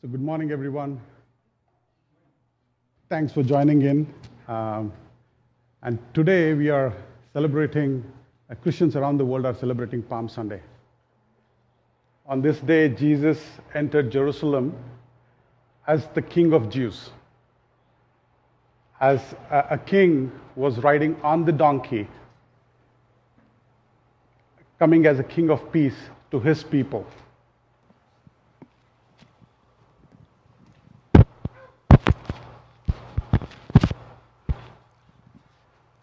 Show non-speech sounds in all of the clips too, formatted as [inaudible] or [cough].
So, good morning, everyone. Thanks for joining in. Um, and today we are celebrating, uh, Christians around the world are celebrating Palm Sunday. On this day, Jesus entered Jerusalem as the King of Jews, as a, a king was riding on the donkey, coming as a king of peace to his people.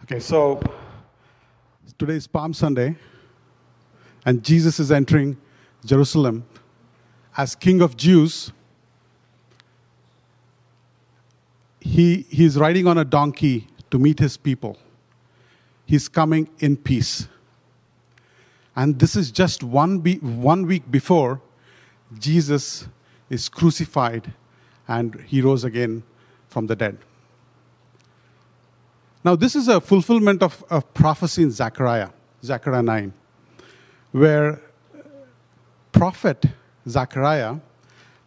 Okay, so today is Palm Sunday, and Jesus is entering Jerusalem as King of Jews. He, he's riding on a donkey to meet his people. He's coming in peace. And this is just one, be, one week before Jesus is crucified and he rose again from the dead. Now, this is a fulfillment of a prophecy in Zechariah, Zechariah 9, where prophet Zechariah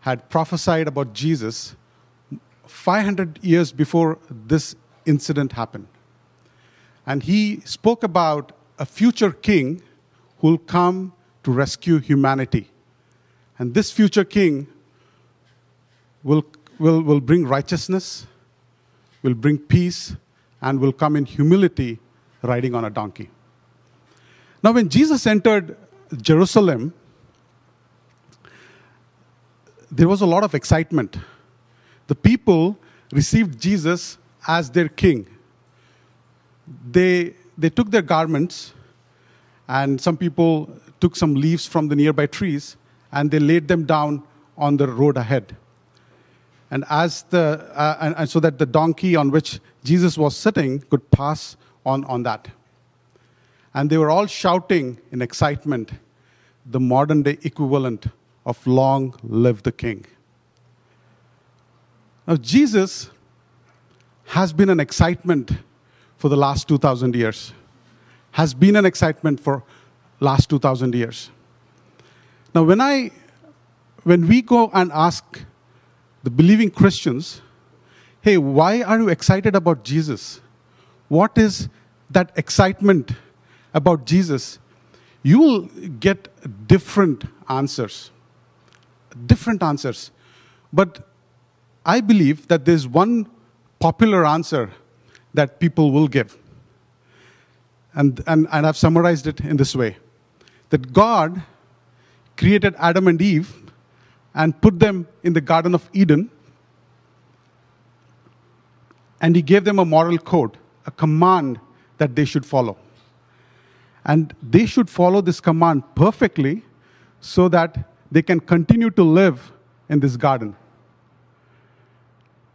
had prophesied about Jesus 500 years before this incident happened. And he spoke about a future king who will come to rescue humanity. And this future king will, will, will bring righteousness, will bring peace, and will come in humility riding on a donkey. Now, when Jesus entered Jerusalem, there was a lot of excitement. The people received Jesus as their king. They, they took their garments, and some people took some leaves from the nearby trees and they laid them down on the road ahead. And, as the, uh, and, and so that the donkey on which Jesus was sitting could pass on, on that. And they were all shouting in excitement the modern day equivalent of Long Live the King. Now, Jesus has been an excitement for the last 2,000 years, has been an excitement for last 2,000 years. Now, when, I, when we go and ask the believing Christians, hey, why are you excited about Jesus? What is that excitement about Jesus? You will get different answers. Different answers. But I believe that there's one popular answer that people will give. And, and, and I've summarized it in this way that God created Adam and Eve and put them in the Garden of Eden and he gave them a moral code, a command that they should follow. And they should follow this command perfectly so that they can continue to live in this garden.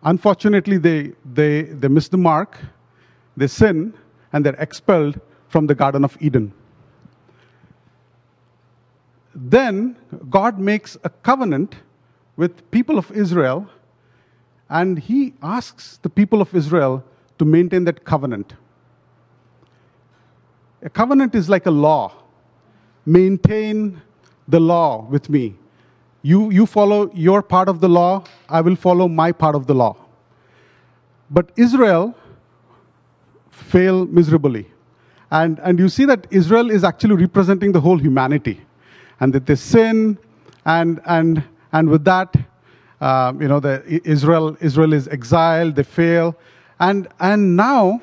Unfortunately, they, they, they miss the mark, they sin, and they're expelled from the Garden of Eden. Then God makes a covenant with people of Israel and he asks the people of Israel to maintain that covenant. A covenant is like a law. Maintain the law with me. You, you follow your part of the law, I will follow my part of the law. But Israel failed miserably. And, and you see that Israel is actually representing the whole humanity. And that they sin, and, and, and with that, um, you know, the, Israel, Israel is exiled, they fail. And, and now,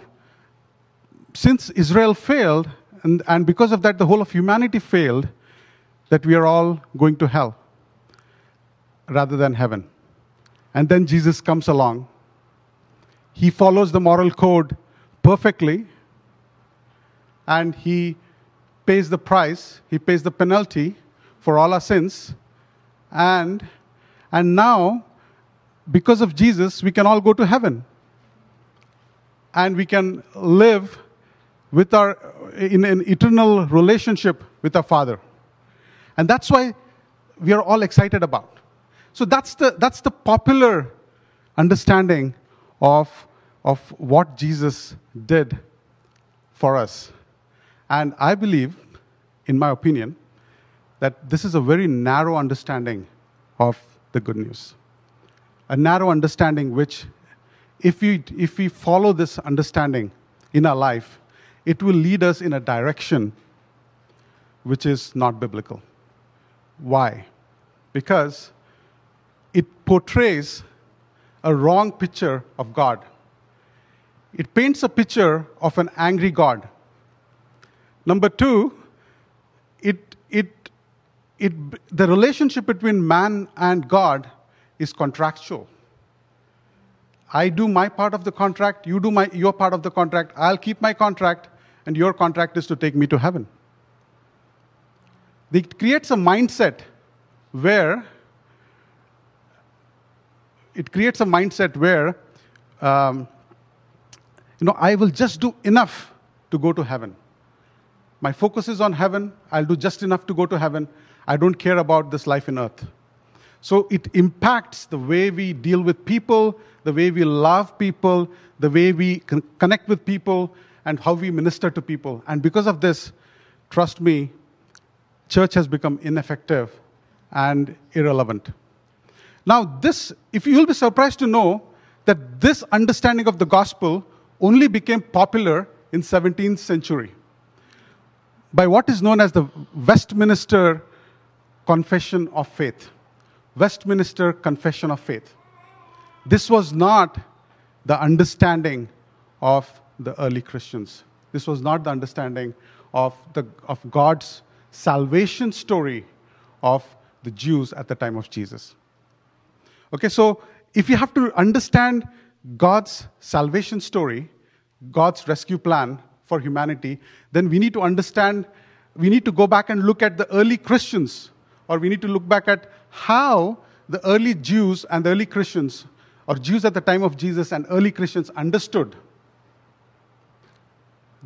since Israel failed, and, and because of that, the whole of humanity failed, that we are all going to hell rather than heaven. And then Jesus comes along. He follows the moral code perfectly, and he pays the price, he pays the penalty for all our sins, and and now, because of Jesus, we can all go to heaven. And we can live with our, in an eternal relationship with our Father. And that's why we are all excited about. So that's the, that's the popular understanding of, of what Jesus did for us. And I believe, in my opinion, that this is a very narrow understanding of the good news. a narrow understanding which, if we, if we follow this understanding in our life, it will lead us in a direction which is not biblical. Why? Because it portrays a wrong picture of God. It paints a picture of an angry God. Number two, it, it, it, the relationship between man and God is contractual. I do my part of the contract, you do my, your part of the contract, I'll keep my contract, and your contract is to take me to heaven. It creates a mindset where it creates a mindset where um, you know I will just do enough to go to heaven. My focus is on heaven. I'll do just enough to go to heaven. I don't care about this life in earth. So it impacts the way we deal with people, the way we love people, the way we connect with people, and how we minister to people. And because of this, trust me, church has become ineffective and irrelevant. Now, this, if you'll be surprised to know that this understanding of the gospel only became popular in 17th century by what is known as the Westminster Confession of Faith. Westminster Confession of Faith. This was not the understanding of the early Christians. This was not the understanding of, the, of God's salvation story of the Jews at the time of Jesus. Okay, so if you have to understand God's salvation story, God's rescue plan for humanity, then we need to understand, we need to go back and look at the early Christians, or we need to look back at how the early Jews and the early Christians, or Jews at the time of Jesus and early Christians, understood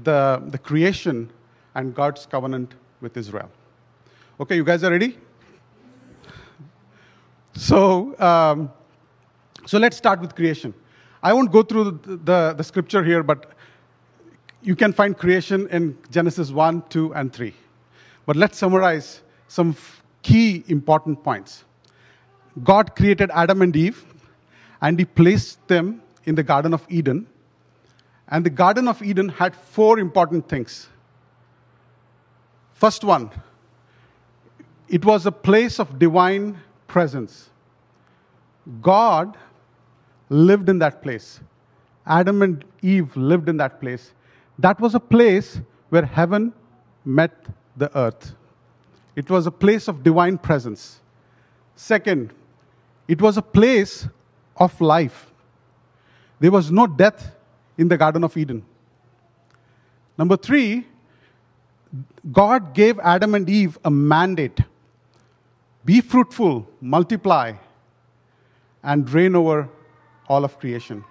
the, the creation and God's covenant with Israel. Okay, you guys are ready? So, um, so let's start with creation. I won't go through the, the, the, scripture here, but you can find creation in Genesis 1, 2, and 3. But let's summarize some key important points. God created Adam and Eve, and He placed them in the Garden of Eden. And the Garden of Eden had four important things. First one, it was a place of divine presence. God lived in that place. Adam and Eve lived in that place. That was a place where heaven met the earth. It was a place of divine presence. Second, it was a place of life. There was no death in the Garden of Eden. Number three, God gave Adam and Eve a mandate be fruitful, multiply, and reign over all of creation.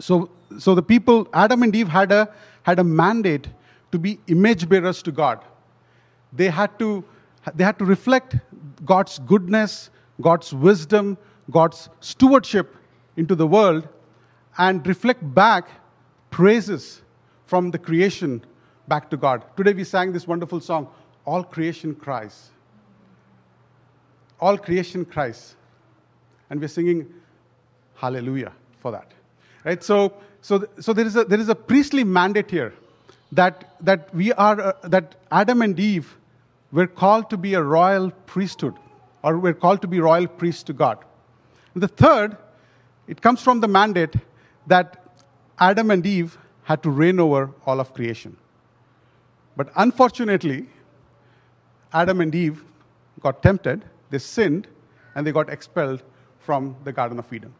So, so the people, Adam and Eve, had a, had a mandate to be image bearers to God. They had to, they had to reflect God's goodness, God's wisdom, God's stewardship into the world, and reflect back praises from the creation back to God. Today we sang this wonderful song, All Creation Cries. All creation cries and we're singing hallelujah for that. Right? So, so, so there, is a, there is a priestly mandate here that, that we are, uh, that Adam and Eve were called to be a royal priesthood, or we're called to be royal priests to God. And the third, it comes from the mandate that Adam and Eve had to reign over all of creation. But unfortunately, Adam and Eve got tempted, they sinned, and they got expelled from the Garden of Eden.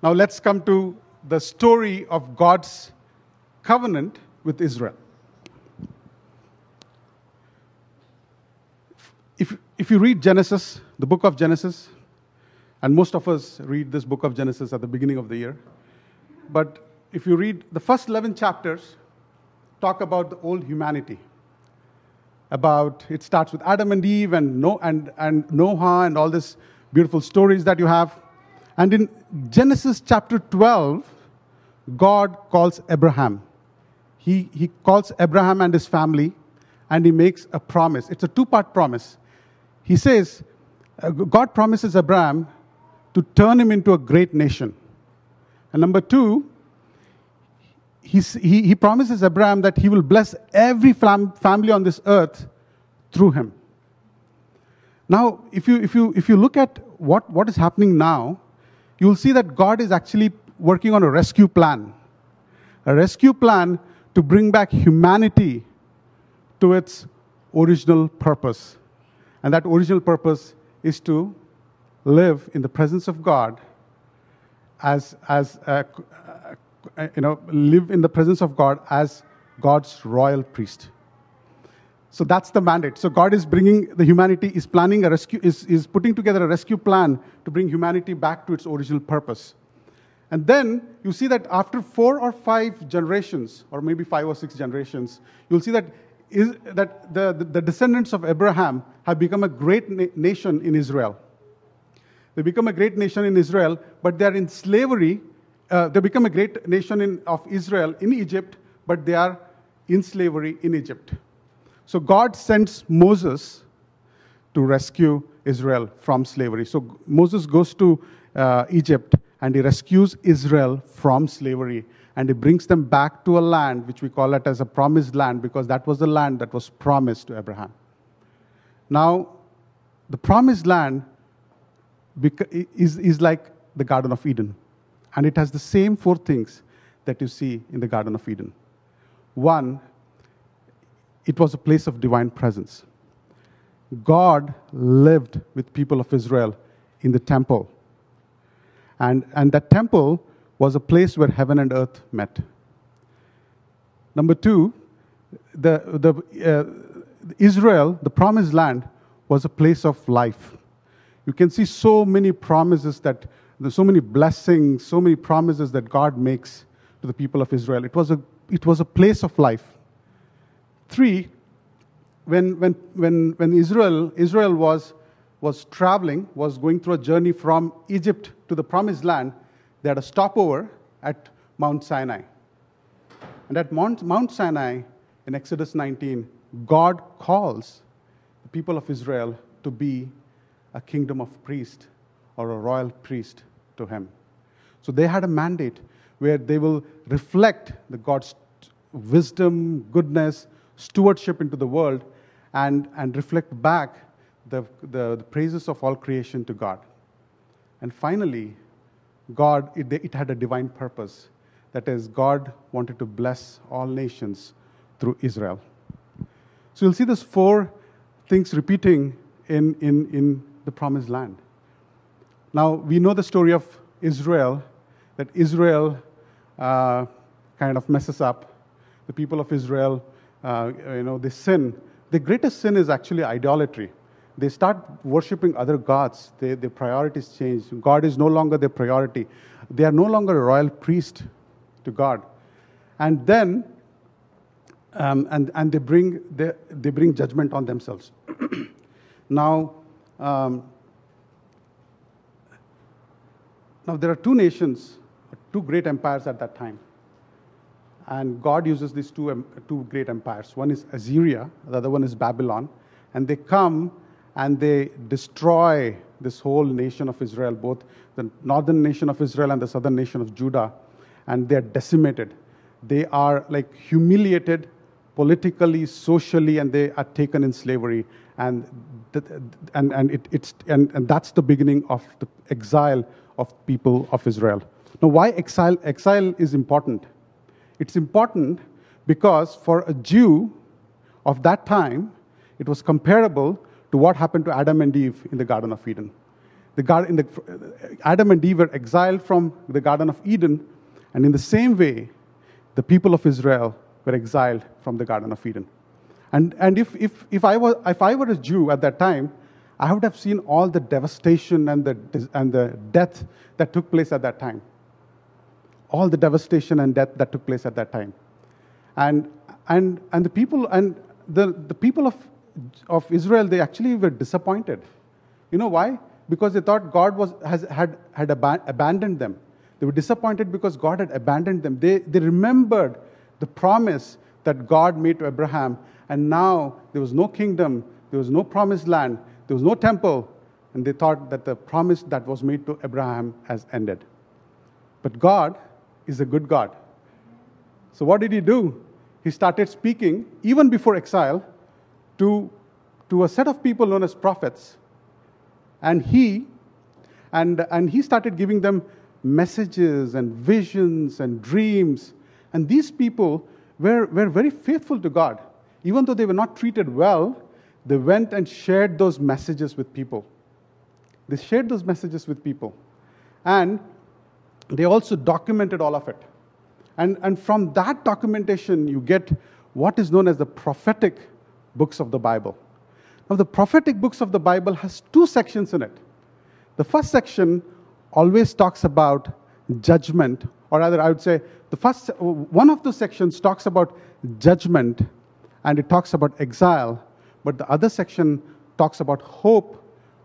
Now let's come to the story of God's covenant with Israel. If, if you read Genesis, the book of Genesis, and most of us read this book of Genesis at the beginning of the year, but if you read the first 11 chapters, talk about the old humanity. About it starts with Adam and Eve and, no, and, and Noah and all this beautiful stories that you have. And in Genesis chapter 12, God calls Abraham. He, he calls Abraham and his family, and he makes a promise. It's a two part promise. He says, uh, God promises Abraham to turn him into a great nation. And number two, he, he, promises Abraham that he will bless every fam- family on this earth through him. Now, if you, if you, if you look at what, what is happening now, you'll see that God is actually working on a rescue plan. A rescue plan to bring back humanity to its original purpose. And that original purpose is to live in the presence of God as, as uh, uh, you know, live in the presence of God as God's royal priest. So that's the mandate. So God is bringing the humanity, is planning a rescue, is, is putting together a rescue plan to bring humanity back to its original purpose. And then you see that after four or five generations, or maybe five or six generations, you'll see that, is, that the, the, descendants of Abraham have become a great na- nation in Israel. They become a great nation in Israel, but they are in slavery. Uh, they become a great nation in, of Israel in Egypt, but they are in slavery in Egypt. So God sends Moses to rescue Israel from slavery. So Moses goes to uh, Egypt and he rescues Israel from slavery and he brings them back to a land which we call it as a promised land because that was the land that was promised to Abraham. Now, the promised land is, is like the Garden of Eden. And it has the same four things that you see in the Garden of Eden. One, it was a place of divine presence. God lived with people of Israel in the temple. And, and that temple was a place where heaven and earth met. Number two, the, the, uh, Israel, the promised land, was a place of life. You can see so many promises that, so many blessings, so many promises that God makes to the people of Israel. It was a, it was a place of life. Three, when, when, when, when Israel, Israel was, was traveling, was going through a journey from Egypt to the promised land, they had a stopover at Mount Sinai. And at Mount, Mount Sinai, in Exodus 19, God calls the people of Israel to be a kingdom of priests or a royal priest to him. So they had a mandate where they will reflect the God's wisdom, goodness, stewardship into the world and, and reflect back the, the, the praises of all creation to God. And finally, God, it, it had a divine purpose. That is, God wanted to bless all nations through Israel. So you'll see these four things repeating in, in, in the promised land. Now, we know the story of Israel, that Israel uh, kind of messes up. The people of Israel, uh, you know, they sin. The greatest sin is actually idolatry. They start worshiping other gods. They, their priorities change. God is no longer their priority. They are no longer a royal priest to God. And then, um, and, and they, bring, they, they bring judgment on themselves. [clears throat] now, um, now, there are two nations, two great empires at that time. And God uses these two, two great empires. One is Assyria, the other one is Babylon. And they come and they destroy this whole nation of Israel, both the northern nation of Israel and the southern nation of Judah. And they're decimated. They are like humiliated politically, socially, and they are taken in slavery. And, and, and, it, it's, and, and that's the beginning of the exile of people of Israel. Now, why exile? Exile is important. It's important because for a Jew of that time, it was comparable to what happened to Adam and Eve in the Garden of Eden. The the, Adam and Eve were exiled from the Garden of Eden, and in the same way, the people of Israel were exiled from the Garden of Eden. And, and if, if, if, I were, if I were a Jew at that time, I would have seen all the devastation and the, and the death that took place at that time. All the devastation and death that took place at that time. And, and, and the people, and the, the people of, of Israel, they actually were disappointed. You know why? Because they thought God was, has, had, had ab- abandoned them. They were disappointed because God had abandoned them. They, they remembered the promise that God made to Abraham, and now there was no kingdom, there was no promised land, there was no temple, and they thought that the promise that was made to Abraham has ended. But God is a good God. So, what did he do? He started speaking, even before exile, to, to a set of people known as prophets. And he, and, and he started giving them messages and visions and dreams. And these people were, were very faithful to God. Even though they were not treated well, they went and shared those messages with people. They shared those messages with people. And they also documented all of it. And, and from that documentation, you get what is known as the prophetic books of the Bible. Now, the prophetic books of the Bible has two sections in it. The first section always talks about judgment, or rather, I would say the first one of the sections talks about judgment and it talks about exile, but the other section talks about hope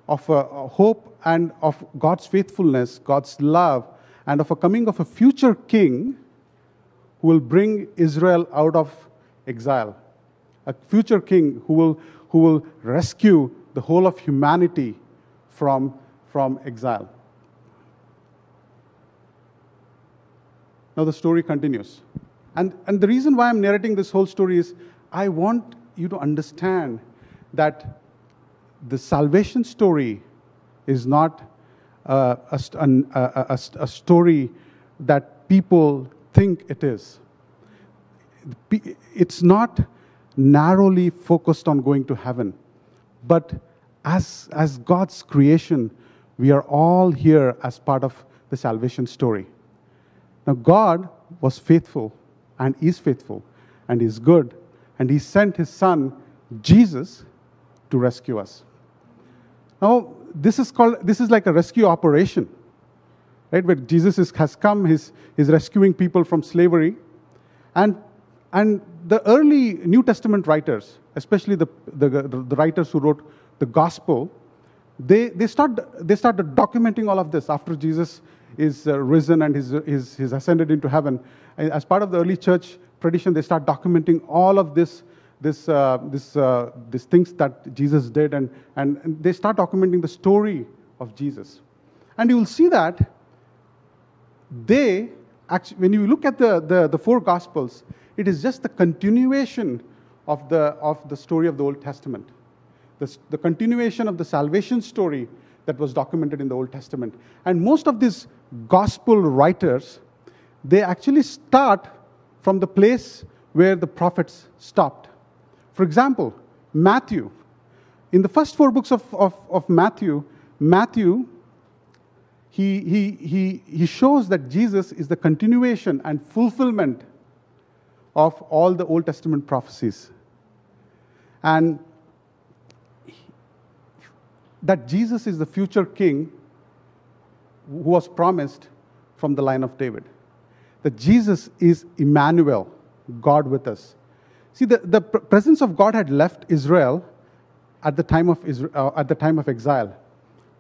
of a hope and of God's faithfulness, God's love, and of a coming of a future king who will bring Israel out of exile. A future king who will, who will rescue the whole of humanity from, from exile. Now the story continues. And, and the reason why I'm narrating this whole story is I want you to understand that the salvation story is not a, a, a, a, story that people think it is. It's not narrowly focused on going to heaven, but as, as God's creation, we are all here as part of the salvation story. Now, God was faithful and is faithful and is good, and He sent His Son, Jesus, to rescue us. Now, this is called, this is like a rescue operation, right? Where Jesus is, has come, he's, he's rescuing people from slavery. And, and the early New Testament writers, especially the, the, the writers who wrote the gospel, they, they, start, they started documenting all of this after Jesus is uh, risen and he's, he's ascended into heaven. As part of the early church tradition, they start documenting all of this this, uh, this, uh, these things that Jesus did, and, and, and they start documenting the story of Jesus. And you will see that they, actually, when you look at the, the, the four Gospels, it is just the continuation of the, of the story of the Old Testament. The, the continuation of the salvation story that was documented in the Old Testament. And most of these gospel writers, they actually start from the place where the prophets stopped. For example, Matthew. In the first four books of, of, of Matthew, Matthew, he, he, he, he shows that Jesus is the continuation and fulfillment of all the Old Testament prophecies. And that Jesus is the future king who was promised from the line of David. That Jesus is Emmanuel, God with us. See, the, the presence of God had left Israel at the, time of Israel, uh, at the time of exile.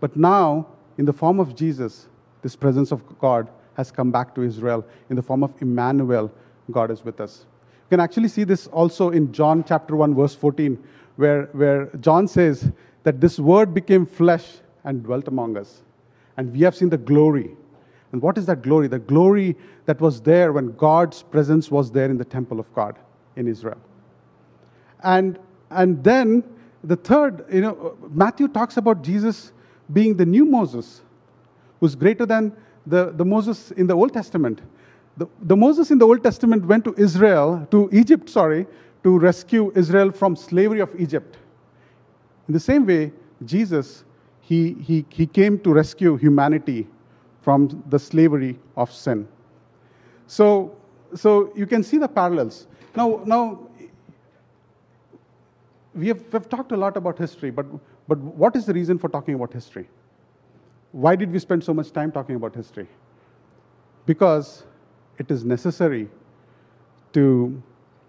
But now, in the form of Jesus, this presence of God has come back to Israel in the form of Emmanuel. God is with us. You can actually see this also in John chapter 1, verse 14, where, where John says that this word became flesh and dwelt among us. And we have seen the glory. And what is that glory? The glory that was there when God's presence was there in the temple of God in Israel. And, and then the third, you know, Matthew talks about Jesus being the new Moses, who's greater than the, the Moses in the Old Testament. The, the Moses in the Old Testament went to Israel, to Egypt, sorry, to rescue Israel from slavery of Egypt. In the same way, Jesus, he, he, he came to rescue humanity from the slavery of sin. So, so you can see the parallels. Now, now we have we've talked a lot about history, but, but what is the reason for talking about history? Why did we spend so much time talking about history? Because it is necessary to,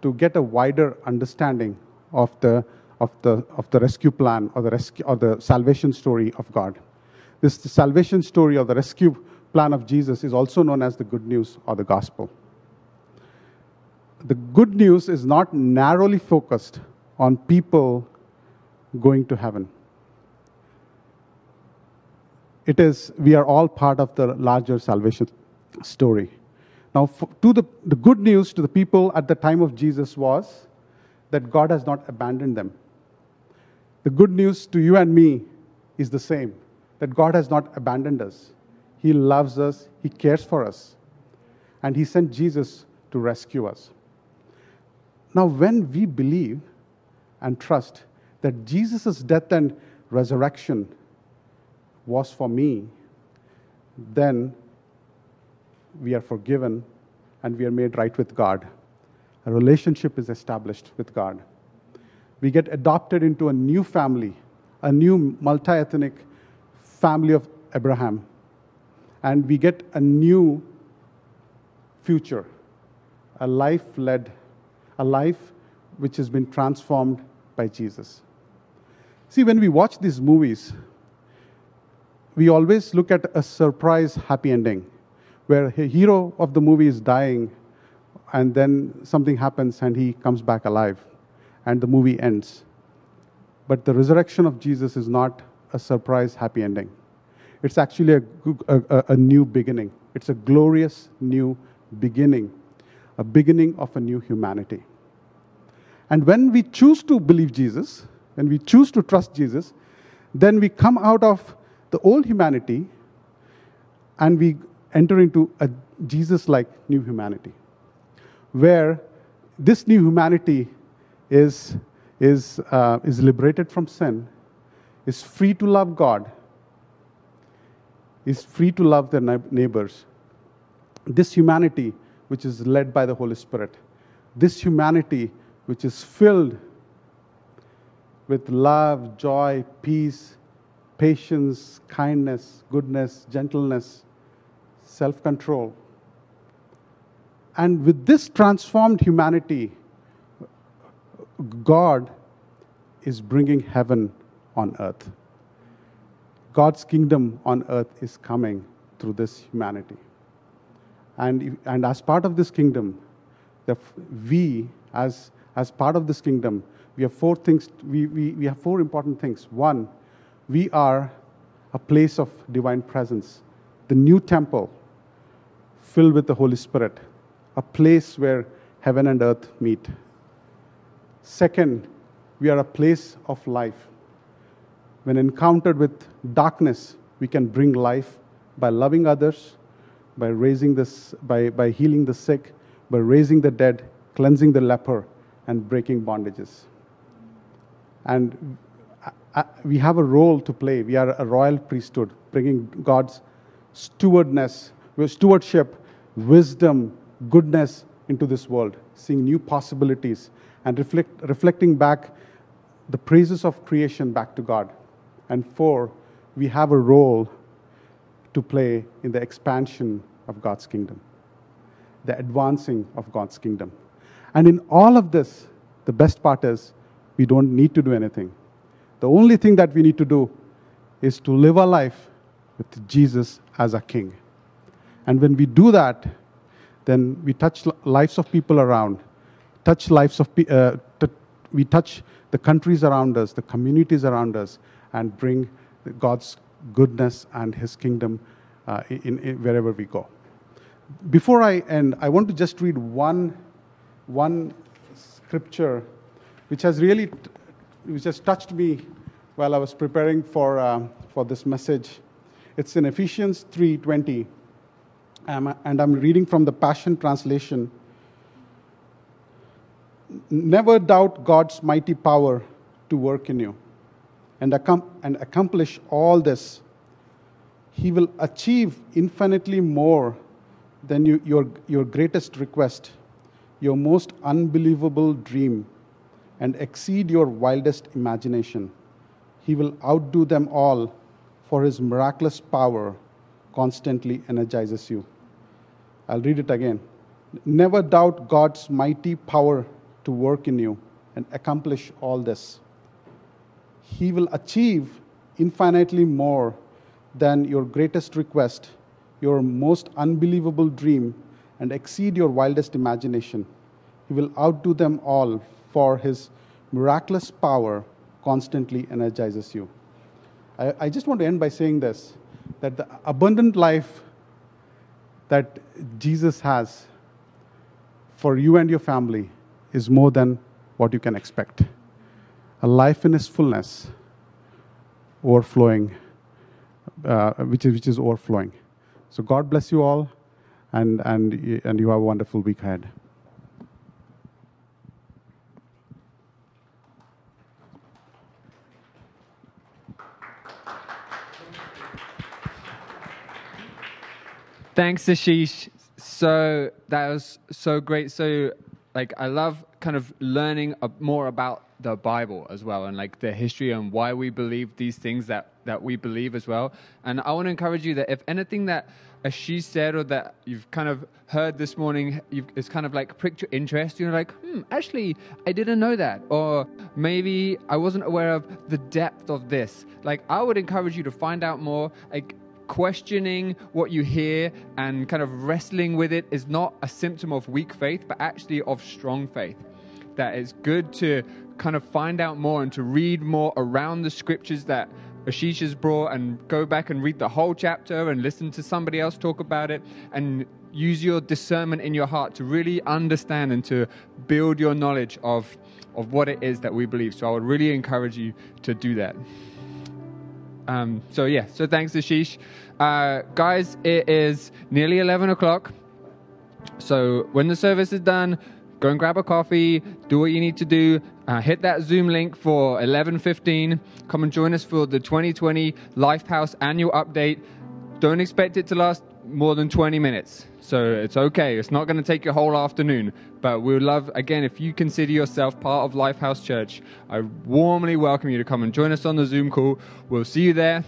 to get a wider understanding of the, of, the, of the rescue plan or the, rescue, or the salvation story of God. This salvation story or the rescue plan of Jesus is also known as the good news or the gospel the good news is not narrowly focused on people going to heaven. it is, we are all part of the larger salvation story. Now, to the, the good news to the people at the time of Jesus was that God has not abandoned them. The good news to you and me is the same that God has not abandoned us. He loves us, He cares for us, and He sent Jesus to rescue us. Now, when we believe and trust that Jesus' death and resurrection was for me, then we are forgiven and we are made right with God. A relationship is established with God. We get adopted into a new family, a new multi ethnic family of Abraham. And we get a new future, a life led, a life which has been transformed by Jesus. See, when we watch these movies, we always look at a surprise happy ending where a hero of the movie is dying and then something happens and he comes back alive and the movie ends. But the resurrection of Jesus is not a surprise happy ending. It's actually a, a, a, new beginning. It's a glorious new beginning, a beginning of a new humanity. And when we choose to believe Jesus, when we choose to trust Jesus, then we come out of the old humanity and we enter into a Jesus like new humanity, where this new humanity is, is, uh, is liberated from sin, is free to love God, is free to love their neighbors. This humanity, which is led by the Holy Spirit, this humanity, which is filled with love, joy, peace, patience, kindness, goodness, gentleness, self control. And with this transformed humanity, God is bringing heaven on earth. God's kingdom on earth is coming through this humanity. And, and as part of this kingdom, the, we, as, as part of this kingdom, we have four things, we, we, we have four important things. One, we are a place of divine presence, the new temple filled with the Holy Spirit, a place where heaven and earth meet. Second, we are a place of life. When encountered with darkness, we can bring life by loving others, by raising this, by, by healing the sick, by raising the dead, cleansing the leper, and breaking bondages. And uh, uh, we have a role to play. We are a royal priesthood, bringing God's stewardness, stewardship, wisdom, goodness into this world, seeing new possibilities, and reflect, reflecting back the praises of creation back to God. And four, we have a role to play in the expansion of God's kingdom, the advancing of God's kingdom. And in all of this, the best part is we don't need to do anything. The only thing that we need to do is to live our life with Jesus as a king. And when we do that, then we touch lives of people around, touch lives of uh, t- we touch the countries around us, the communities around us, and bring God's goodness and His kingdom uh, in, in, wherever we go. Before I end, I want to just read one, one scripture which has really which has touched me while I was preparing for, uh, for this message. It's in Ephesians 3:20, um, and I'm reading from the Passion Translation. Never doubt God's mighty power to work in you and, and accomplish all this. He will achieve infinitely more than you, your, your greatest request, your most unbelievable dream and exceed your wildest imagination. He will outdo them all, for his miraculous power constantly energizes you. I'll read it again. Never doubt God's mighty power to work in you and accomplish all this. He will achieve infinitely more than your greatest request, your most unbelievable dream, and exceed your wildest imagination. He will outdo them all, for his miraculous power constantly energizes you. I, I, just want to end by saying this that the abundant life that Jesus has for you and your family is more than what you can expect. A life in its fullness, overflowing, uh, which, is, which is overflowing. So God bless you all, and, and, and you have a wonderful week ahead. Thanks, Ashish. So that was so great. So, like, I love kind of learning more about the Bible as well, and like the history and why we believe these things that that we believe as well. And I want to encourage you that if anything that she said or that you've kind of heard this morning, you've, it's kind of like pricked your interest. You're like, hmm, actually, I didn't know that, or maybe I wasn't aware of the depth of this. Like, I would encourage you to find out more. Like questioning what you hear and kind of wrestling with it is not a symptom of weak faith, but actually of strong faith. That it's good to kind of find out more and to read more around the scriptures that Ashish has brought and go back and read the whole chapter and listen to somebody else talk about it and use your discernment in your heart to really understand and to build your knowledge of, of what it is that we believe. So I would really encourage you to do that. Um, so yeah, so thanks, Ashish. Uh, guys, it is nearly 11 o'clock. So when the service is done, go and grab a coffee, do what you need to do, uh, hit that Zoom link for 11:15. Come and join us for the 2020 Lifehouse annual update. Don't expect it to last more than 20 minutes. So it's okay. It's not going to take your whole afternoon. But we would love, again, if you consider yourself part of Lifehouse Church, I warmly welcome you to come and join us on the Zoom call. We'll see you there.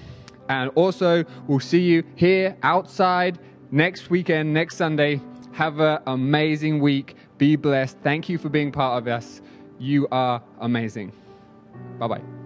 And also, we'll see you here outside next weekend, next Sunday. Have an amazing week. Be blessed. Thank you for being part of us. You are amazing. Bye bye.